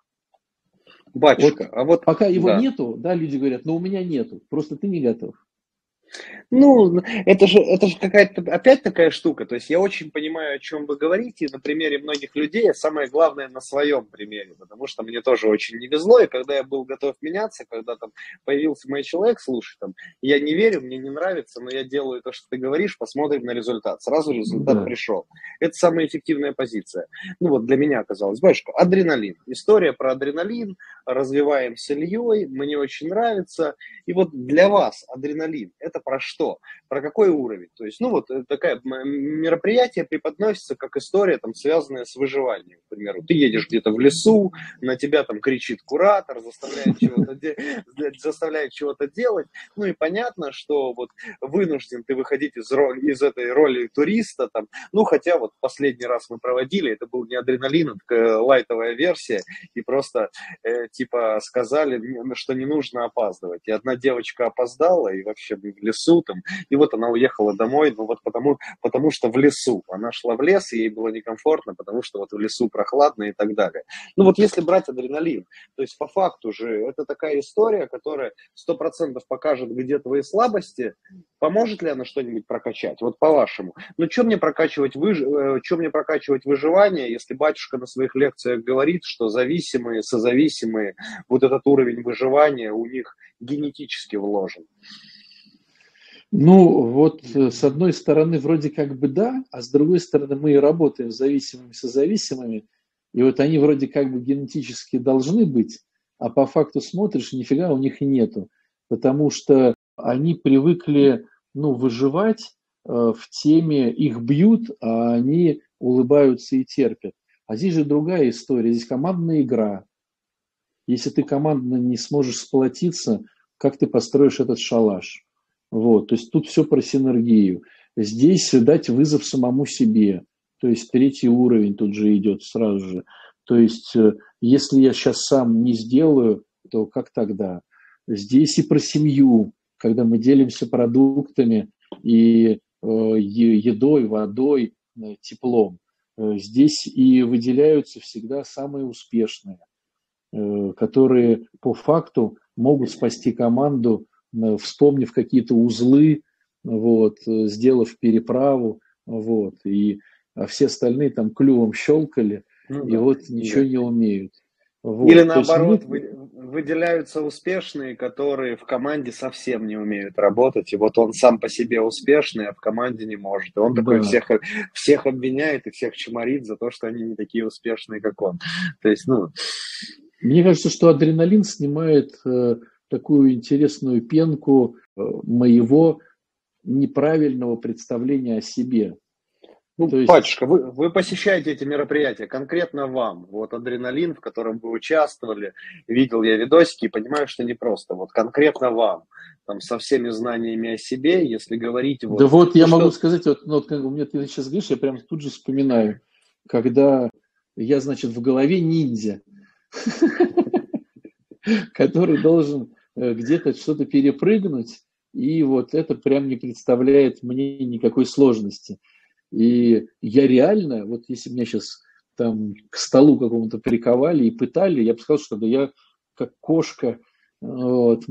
Батюшка, вот, а вот пока его да. нету, да, люди говорят, но у меня нету, просто ты не готов. Ну, это же, это же какая-то опять такая штука. То есть я очень понимаю, о чем вы говорите на примере многих людей, а самое главное на своем примере, потому что мне тоже очень не везло, и когда я был готов меняться, когда там появился мой человек, слушай, там, я не верю, мне не нравится, но я делаю то, что ты говоришь, посмотрим на результат. Сразу результат да. пришел. Это самая эффективная позиция. Ну вот для меня оказалось. Батюшка, адреналин. История про адреналин, развиваем с Ильей, мне очень нравится. И вот для вас адреналин – это про что? Про какой уровень? То есть, ну вот э, такое мероприятие преподносится как история, там, связанная с выживанием. К примеру, ты едешь где-то в лесу, на тебя там кричит куратор, заставляет чего-то, де- заставляет чего-то делать. Ну и понятно, что вот вынужден ты выходить из, роли, из этой роли туриста, там, ну хотя вот последний раз мы проводили, это был не адреналин, это такая лайтовая версия, и просто э, типа сказали, что не нужно опаздывать. И одна девочка опоздала, и вообще в лесу там, и вот она уехала домой, ну вот потому, потому что в лесу. Она шла в лес, ей было некомфортно, потому что вот в лесу прохладно и так далее. Ну вот если брать адреналин, то есть по факту же это такая история, которая сто процентов покажет, где твои слабости, поможет ли она что-нибудь прокачать? Вот по-вашему. Ну что мне прокачивать, выж... Э, что мне прокачивать выживание, если батюшка на своих лекциях говорит, что зависимые, созависимые, вот этот уровень выживания у них генетически вложен? Ну, вот э, с одной стороны, вроде как бы да, а с другой стороны, мы и работаем с зависимыми, созависимыми, и вот они вроде как бы генетически должны быть, а по факту смотришь, нифига у них и нету, потому что они привыкли, ну, выживать в теме их бьют, а они улыбаются и терпят. А здесь же другая история, здесь командная игра. Если ты командно не сможешь сплотиться, как ты построишь этот шалаш? Вот, то есть тут все про синергию. Здесь дать вызов самому себе. То есть третий уровень тут же идет сразу же. То есть э, если я сейчас сам не сделаю, то как тогда? Здесь и про семью, когда мы делимся продуктами и э, едой, водой, э, теплом. Здесь и выделяются всегда самые успешные, которые по факту могут спасти команду, вспомнив какие-то узлы, вот, сделав переправу, вот, и а все остальные там клювом щелкали, ну, и да, вот ничего да. не умеют. Вот. Или наоборот, есть, вы, выделяются успешные, которые в команде совсем не умеют работать, и вот он сам по себе успешный, а в команде не может. И он да. такой всех, всех обвиняет и всех чморит за то, что они не такие успешные, как он. То есть, ну... Мне кажется, что адреналин снимает э, такую интересную пенку э, моего неправильного представления о себе. Ну, То есть... батюшка, вы, вы посещаете эти мероприятия, конкретно вам. Вот адреналин, в котором вы участвовали, видел я видосики и понимаю, что не просто. Вот конкретно вам, там, со всеми знаниями о себе, если говорить... Вот, да вот я что... могу сказать, вот, ну, вот как у меня ты сейчас говоришь, я прям тут же вспоминаю, когда я, значит, в голове ниндзя, который должен где-то что-то перепрыгнуть, и вот это прям не представляет мне никакой сложности. И я реально, вот если меня сейчас там к столу какому-то приковали и пытали, я бы сказал, что да, я как кошка. Вот,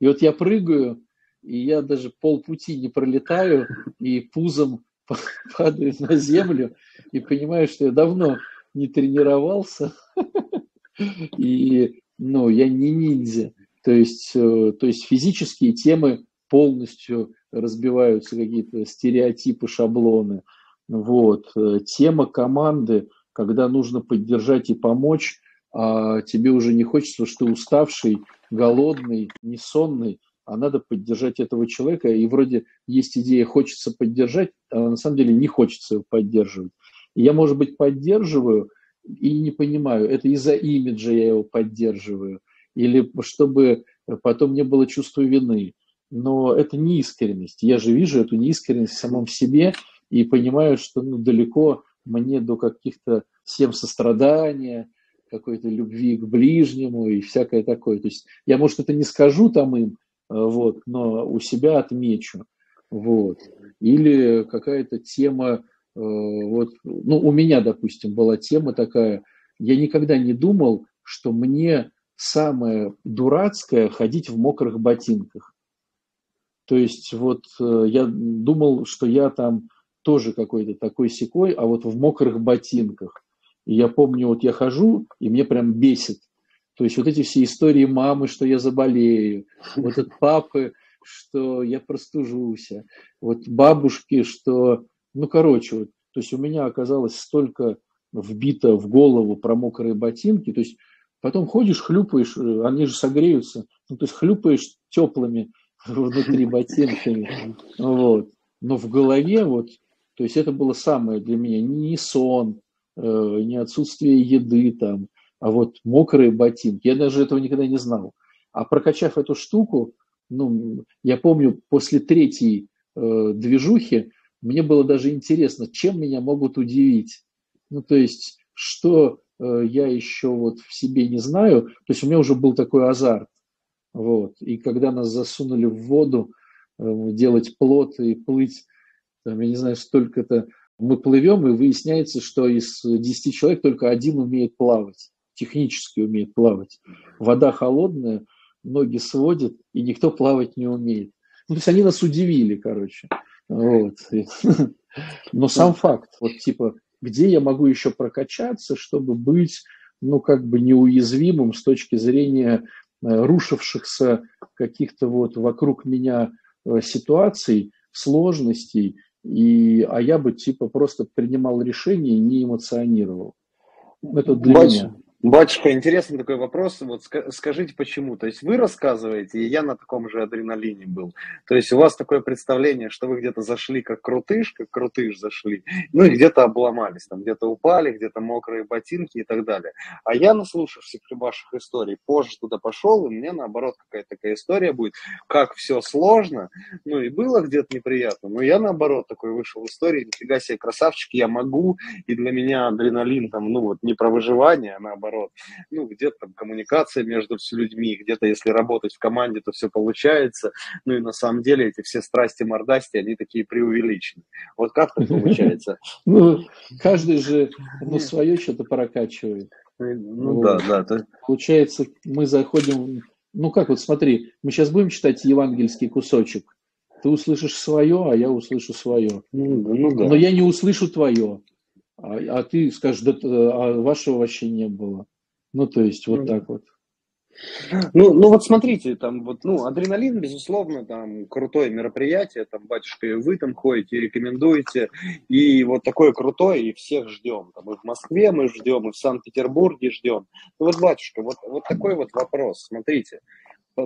и вот я прыгаю, и я даже полпути не пролетаю, и пузом падаю на землю, и понимаю, что я давно не тренировался, и ну, я не ниндзя. То есть, э, то есть физические темы полностью разбиваются какие-то стереотипы, шаблоны. Вот. Э, тема команды, когда нужно поддержать и помочь, а тебе уже не хочется, что ты уставший, голодный, несонный, а надо поддержать этого человека. И вроде есть идея, хочется поддержать, а на самом деле не хочется его поддерживать. Я, может быть, поддерживаю и не понимаю, это из-за имиджа я его поддерживаю, или чтобы потом не было чувства вины но это не искренность. Я же вижу эту неискренность в самом себе и понимаю, что ну, далеко мне до каких-то всем сострадания, какой-то любви к ближнему и всякое такое. То есть я, может, это не скажу там им, э, вот, но у себя отмечу. Вот. Или какая-то тема, э, вот, ну, у меня, допустим, была тема такая, я никогда не думал, что мне самое дурацкое ходить в мокрых ботинках. То есть вот э, я думал, что я там тоже какой-то такой секой, а вот в мокрых ботинках. И я помню, вот я хожу, и мне прям бесит. То есть вот эти все истории мамы, что я заболею, вот от папы, что я простужусь, вот бабушки, что, ну, короче, вот, то есть у меня оказалось столько вбито в голову про мокрые ботинки, то есть потом ходишь, хлюпаешь, э, они же согреются, ну, то есть хлюпаешь теплыми внутри ботинками. Вот. Но в голове вот, то есть это было самое для меня, не сон, э, не отсутствие еды там, а вот мокрые ботинки. Я даже этого никогда не знал. А прокачав эту штуку, ну, я помню, после третьей э, движухи мне было даже интересно, чем меня могут удивить. Ну, то есть, что я еще вот в себе не знаю. То есть у меня уже был такой азарт. Вот. И когда нас засунули в воду, э, делать плот и плыть, там, я не знаю, столько-то, мы плывем, и выясняется, что из 10 человек только один умеет плавать, технически умеет плавать. Вода холодная, ноги сводят, и никто плавать не умеет. Ну, то есть они нас удивили, короче. Вот. Но сам факт, вот типа, где я могу еще прокачаться, чтобы быть, ну, как бы неуязвимым с точки зрения Э, рушившихся каких-то вот вокруг меня э, ситуаций, сложностей, и, а я бы типа просто принимал решение и не эмоционировал. Это для Бать, меня. Батюшка, интересный такой вопрос. Вот скажите, почему? То есть вы рассказываете, и я на таком же адреналине был. То есть у вас такое представление, что вы где-то зашли как крутыш, как крутыш зашли, ну и где-то обломались, там где-то упали, где-то мокрые ботинки и так далее. А я, наслушавшись ваших историй, позже туда пошел, и мне наоборот какая-то такая история будет, как все сложно, ну и было где-то неприятно, но я наоборот такой вышел в истории, нифига себе красавчик, я могу, и для меня адреналин там, ну вот не про выживание, а наоборот наоборот. Ну, где-то там коммуникация между людьми, где-то если работать в команде, то все получается. Ну и на самом деле эти все страсти, мордасти, они такие преувеличены. Вот как так получается? Ну, каждый же ну, свое что-то прокачивает. Ну да, да. Получается, мы заходим, ну как вот смотри, мы сейчас будем читать евангельский кусочек, ты услышишь свое, а я услышу свое. Ну, ну, да. Но я не услышу твое а, а ты скажешь, да, а вашего вообще не было. Ну, то есть, вот mm. так вот. Ну, ну вот смотрите, там вот, ну, адреналин, безусловно, там крутое мероприятие, там, батюшка, и вы там ходите, рекомендуете, и вот такое крутое, и всех ждем, там, и в Москве мы ждем, и в Санкт-Петербурге ждем. Ну вот, батюшка, вот, вот такой вот вопрос, смотрите,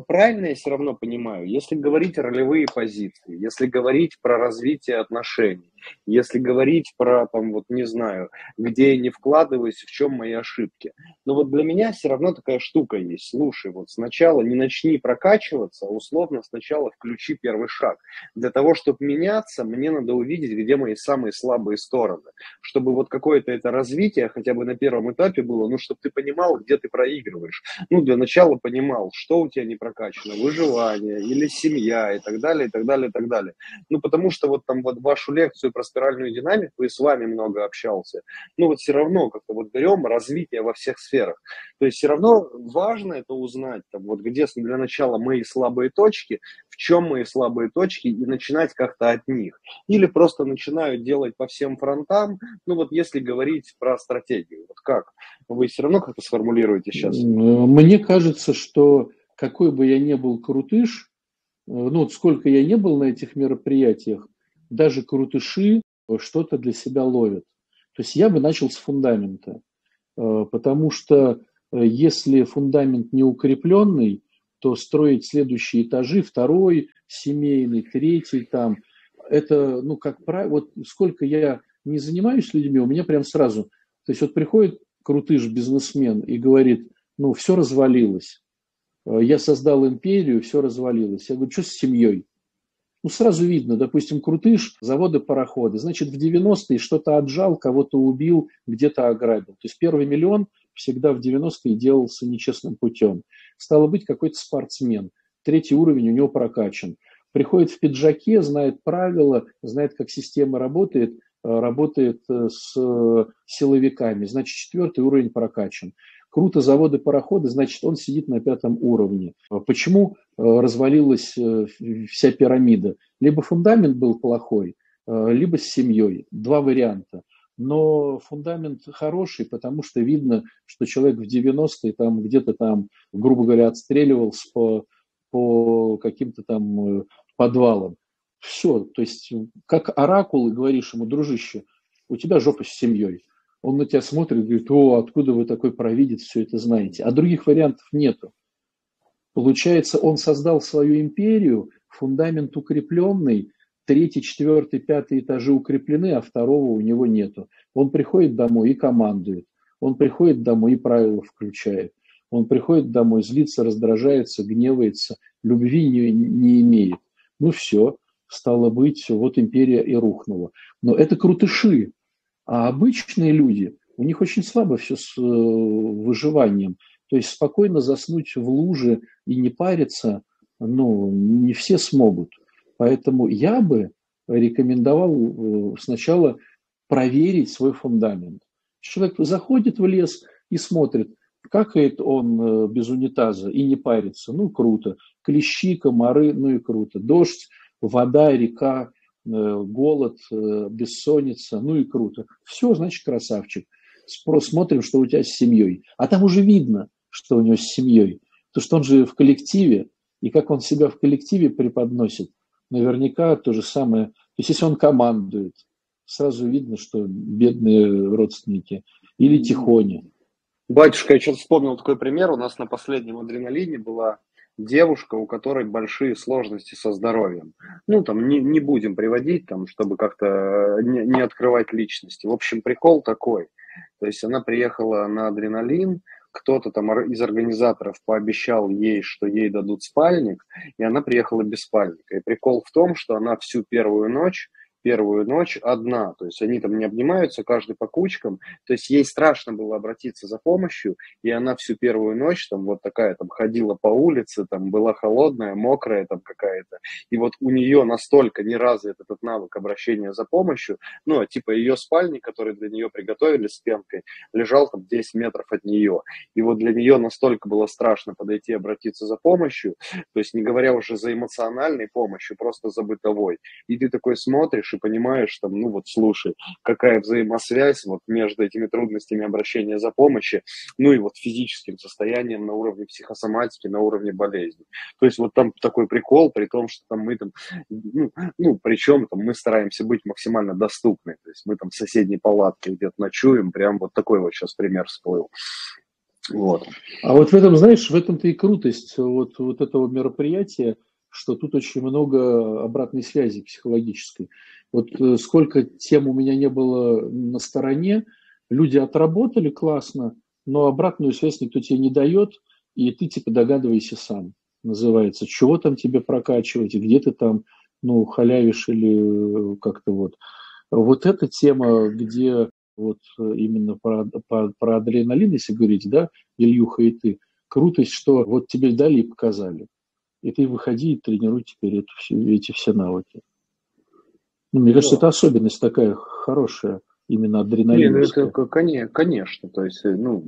правильно я все равно понимаю, если говорить ролевые позиции, если говорить про развитие отношений, если говорить про, там, вот не знаю, где я не вкладываюсь, в чем мои ошибки. Но вот для меня все равно такая штука есть. Слушай, вот сначала не начни прокачиваться, а условно сначала включи первый шаг. Для того, чтобы меняться, мне надо увидеть, где мои самые слабые стороны. Чтобы вот какое-то это развитие хотя бы на первом этапе было, ну, чтобы ты понимал, где ты проигрываешь. Ну, для начала понимал, что у тебя не прокачано, выживание или семья и так далее, и так далее, и так далее. Ну, потому что вот там вот вашу лекцию про спиральную динамику и с вами много общался. Ну вот все равно как-то вот берем развитие во всех сферах. То есть все равно важно это узнать, там, вот где для начала мои слабые точки, в чем мои слабые точки и начинать как-то от них. Или просто начинаю делать по всем фронтам, ну вот если говорить про стратегию, вот как? Вы все равно как-то сформулируете сейчас? Мне кажется, что какой бы я ни был крутыш, э, ну вот сколько я не был на этих мероприятиях, даже крутыши что-то для себя ловят. То есть я бы начал с фундамента, э, потому что э, если фундамент не укрепленный, то строить следующие этажи, второй, семейный, третий там, это, ну, как правило, вот сколько я не занимаюсь людьми, у меня прям сразу, то есть вот приходит крутыш бизнесмен и говорит, ну, все развалилось, э, я создал империю, все развалилось. Я говорю, что с семьей? Ну, сразу видно, допустим, крутыш, заводы, пароходы. Значит, в 90-е что-то отжал, кого-то убил, где-то ограбил. То есть первый миллион всегда в 90-е делался нечестным путем. Стало быть, какой-то спортсмен. Третий уровень у него прокачан. Приходит в пиджаке, знает правила, знает, как система работает, э, работает э, с э, силовиками. Значит, четвертый уровень прокачан круто заводы, пароходы, значит, он сидит на пятом уровне. Почему э, развалилась э, вся пирамида? Либо фундамент был плохой, э, либо с семьей. Два варианта. Но фундамент хороший, потому что видно, что человек в 90-е там где-то там, грубо говоря, отстреливался по, по каким-то там подвалам. Все, то есть как оракул, и говоришь ему, дружище, у тебя жопа с семьей он на тебя смотрит говорит, о, откуда вы такой провидец, все это знаете. А других вариантов нету. Получается, он создал свою империю, фундамент укрепленный, третий, четвертый, пятый этажи укреплены, а второго у него нету. Он приходит домой и командует. Он приходит домой и правила включает. Он приходит домой, злится, раздражается, гневается, любви не, не имеет. Ну все, стало быть, вот империя и рухнула. Но это крутыши, а обычные люди, у них очень слабо все с э, выживанием. То есть спокойно заснуть в луже и не париться, ну, не все смогут. Поэтому я бы рекомендовал э, сначала проверить свой фундамент. Человек заходит в лес и смотрит, какает он э, без унитаза и не парится. Ну, круто. Клещи, комары, ну и круто. Дождь, вода, река, голод, э, бессонница, ну и круто. Все, значит, красавчик. Смотрим, что у тебя с семьей. А там уже видно, что у него с семьей. Потому что он же в коллективе, и как он себя в коллективе преподносит, наверняка то же самое. То есть, если он командует, сразу видно, что бедные родственники. Или тихоня. Батюшка, я что-то вспомнил такой пример. У нас на последнем адреналине была девушка, у которой большие сложности со здоровьем. Ну, там, не, не будем приводить, там, чтобы как-то не, не открывать личности. В общем, прикол такой. То есть она приехала на адреналин, кто-то там из организаторов пообещал ей, что ей дадут спальник, и она приехала без спальника. И прикол в том, что она всю первую ночь первую ночь одна, то есть они там не обнимаются, каждый по кучкам, то есть ей страшно было обратиться за помощью, и она всю первую ночь там вот такая там ходила по улице, там была холодная, мокрая там какая-то, и вот у нее настолько не развит этот навык обращения за помощью, ну, типа ее спальник, который для нее приготовили с пенкой, лежал там 10 метров от нее, и вот для нее настолько было страшно подойти обратиться за помощью, то есть не говоря уже за эмоциональной помощью, просто за бытовой, и ты такой смотришь, и понимаешь, там, ну вот слушай, какая взаимосвязь вот между этими трудностями обращения за помощью, ну и вот физическим состоянием на уровне психосоматики, на уровне болезни. То есть вот там такой прикол, при том, что там мы там, ну, ну причем там мы стараемся быть максимально доступны, то есть мы там в соседней палатке где-то ночуем, прям вот такой вот сейчас пример всплыл. Вот. А вот в этом, знаешь, в этом-то и крутость вот, вот этого мероприятия, что тут очень много обратной связи психологической. Вот э, сколько тем у меня не было на стороне, люди отработали классно, но обратную связь никто тебе не дает, и ты типа догадывайся сам, называется, чего там тебе прокачивать, где ты там, ну, халявишь или э, как-то вот. Вот эта тема, где вот э, именно про, про, про адреналин, если говорить, да, Ильюха и ты, крутость, что вот тебе дали и показали. И ты выходи и тренируй теперь эту, эти все навыки. Ну, мне кажется, это особенность такая хорошая, именно адреналин. Нет, ну, это, конечно, конечно, то есть, э, ну,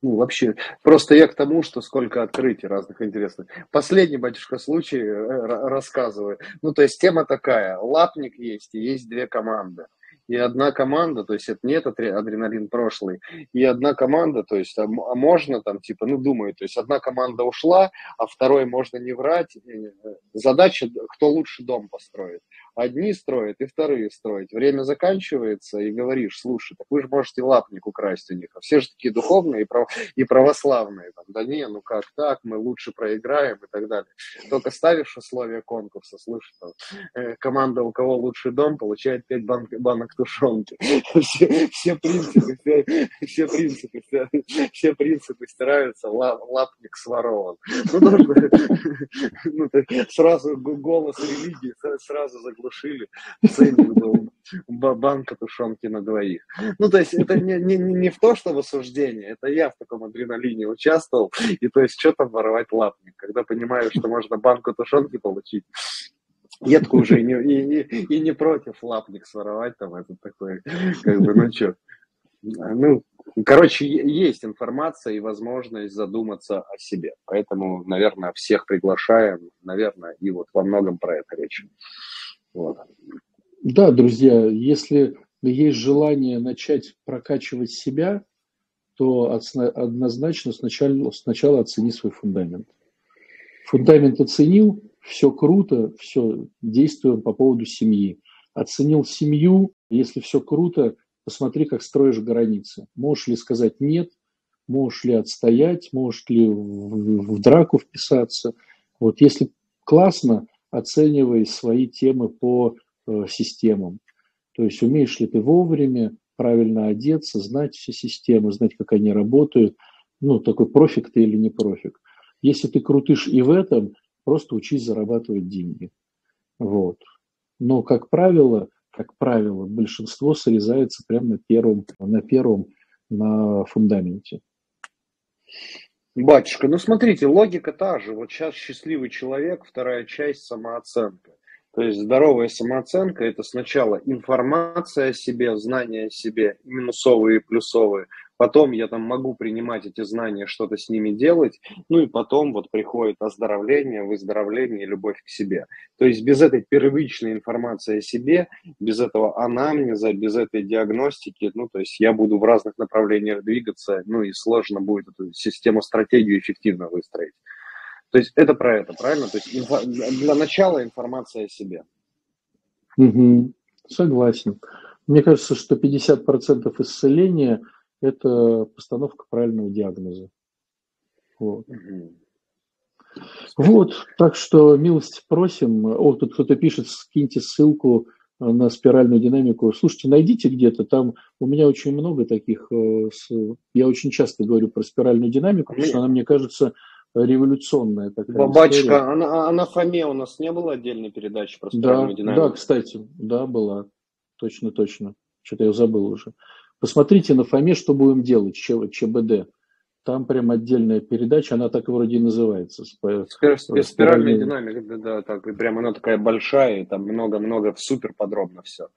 ну, вообще, просто я к тому, что сколько открытий разных интересных. Последний, батюшка, случай э, рассказываю. Ну, то есть, тема такая, лапник есть, и есть две команды и одна команда, то есть это не этот адреналин прошлый, и одна команда, то есть а, а можно там типа, ну думаю, то есть одна команда ушла, а второй можно не врать. Э, задача, кто лучше дом построит. Одни строят и вторые строят. Время заканчивается, и говоришь, слушай, так вы же можете лапник украсть у них. А все же такие духовные и, прав... и православные. Там, да не, ну как так, мы лучше проиграем и так далее. Только ставишь условия конкурса, слушай, там, э, команда, у кого лучший дом, получает 5 банк, банок тушенки. Все, все принципы, все, все принципы, все, все принципы стираются, лапник сворован. Ну, нужно, ну, сразу голос религии сразу заглушили. Ценник был банка тушенки на двоих. Ну, то есть это не, не, не в то, что в осуждении, это я в таком адреналине участвовал, и то есть что там воровать лапник, когда понимаю, что можно банку тушенки получить, Едку уже и не, и, и, и не против лапник своровать, там это такое, как бы, ну что. Ну, короче, есть информация и возможность задуматься о себе. Поэтому, наверное, всех приглашаем, наверное, и вот во многом про это речь. Вот. Да, друзья, если есть желание начать прокачивать себя, то однозначно сначала, сначала оцени свой фундамент. Фундамент оценил, все круто, все, действуем по поводу семьи. Оценил семью, если все круто, посмотри, как строишь границы. Можешь ли сказать нет, можешь ли отстоять, можешь ли в, в драку вписаться. Вот если классно, оценивай свои темы по э, системам. То есть умеешь ли ты вовремя правильно одеться, знать все системы, знать, как они работают. Ну, такой профик ты или не профик. Если ты крутишь и в этом, просто учись зарабатывать деньги. Вот. Но, как правило, как правило, большинство срезается прямо на первом, на первом, на фундаменте. Батюшка, ну смотрите, логика та же. Вот сейчас счастливый человек, вторая часть самооценка. То есть здоровая самооценка – это сначала информация о себе, знание о себе, минусовые и плюсовые, потом я там могу принимать эти знания, что-то с ними делать, ну и потом вот приходит оздоровление, выздоровление любовь к себе. То есть без этой первичной информации о себе, без этого анамнеза, без этой диагностики, ну то есть я буду в разных направлениях двигаться, ну и сложно будет эту систему, стратегию эффективно выстроить. То есть это про это, правильно? То есть инфо... для начала информация о себе. Угу. Согласен. Мне кажется, что 50% исцеления – это постановка правильного диагноза. Вот. Угу. Вот, так что милости просим. О, тут кто-то пишет, скиньте ссылку на спиральную динамику. Слушайте, найдите где-то, там у меня очень много таких, э, я очень часто говорю про спиральную динамику, потому что она, мне кажется, революционная такая Бабачка, история. а на, Фоме у нас не было отдельной передачи про да, динамику? Да, кстати, да, была. Точно, точно. Что-то я забыл уже. Посмотрите на Фоме, что будем делать, ЧБД. Там прям отдельная передача, она так вроде и называется. Спир, спир, спиральная динамика, да, да, так, и прям она такая большая, и там много-много, супер подробно все.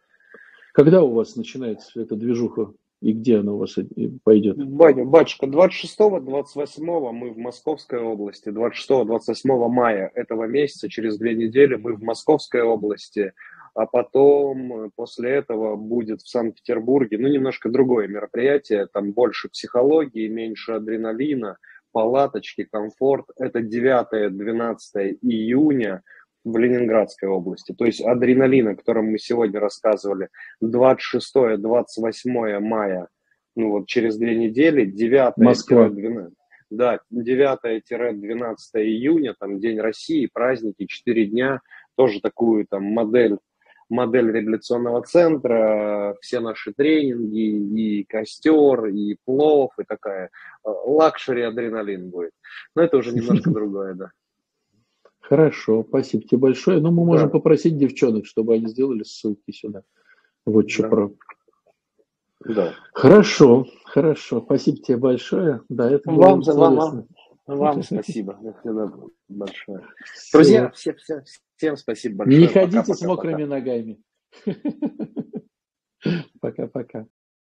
Когда у вас начинается эта движуха? И где она у вас пойдет? Батя, батюшка, 26-28 мы в Московской области, 26-28 мая этого месяца, через две недели мы в Московской области, а потом после этого будет в Санкт-Петербурге, ну, немножко другое мероприятие, там больше психологии, меньше адреналина, палаточки, комфорт. Это 9-12 июня в Ленинградской области. То есть адреналин, о котором мы сегодня рассказывали, 26-28 мая, ну вот через две недели, 9 12 да, 9-12 июня, там День России, праздники, 4 дня, тоже такую там модель модель революционного центра, все наши тренинги, и костер, и плов, и такая э, luxury адреналин будет. Но это уже немножко другое, да. Хорошо, спасибо тебе большое. Ну, мы можем да. попросить девчонок, чтобы они сделали ссылки сюда. Вот что да. про. Да. Хорошо, хорошо. Спасибо тебе большое. Да, это вам, было вам, вам, вам спасибо. большое. Друзья, все, все, всем спасибо большое. Не ходите пока, с мокрыми пока. ногами. Пока-пока.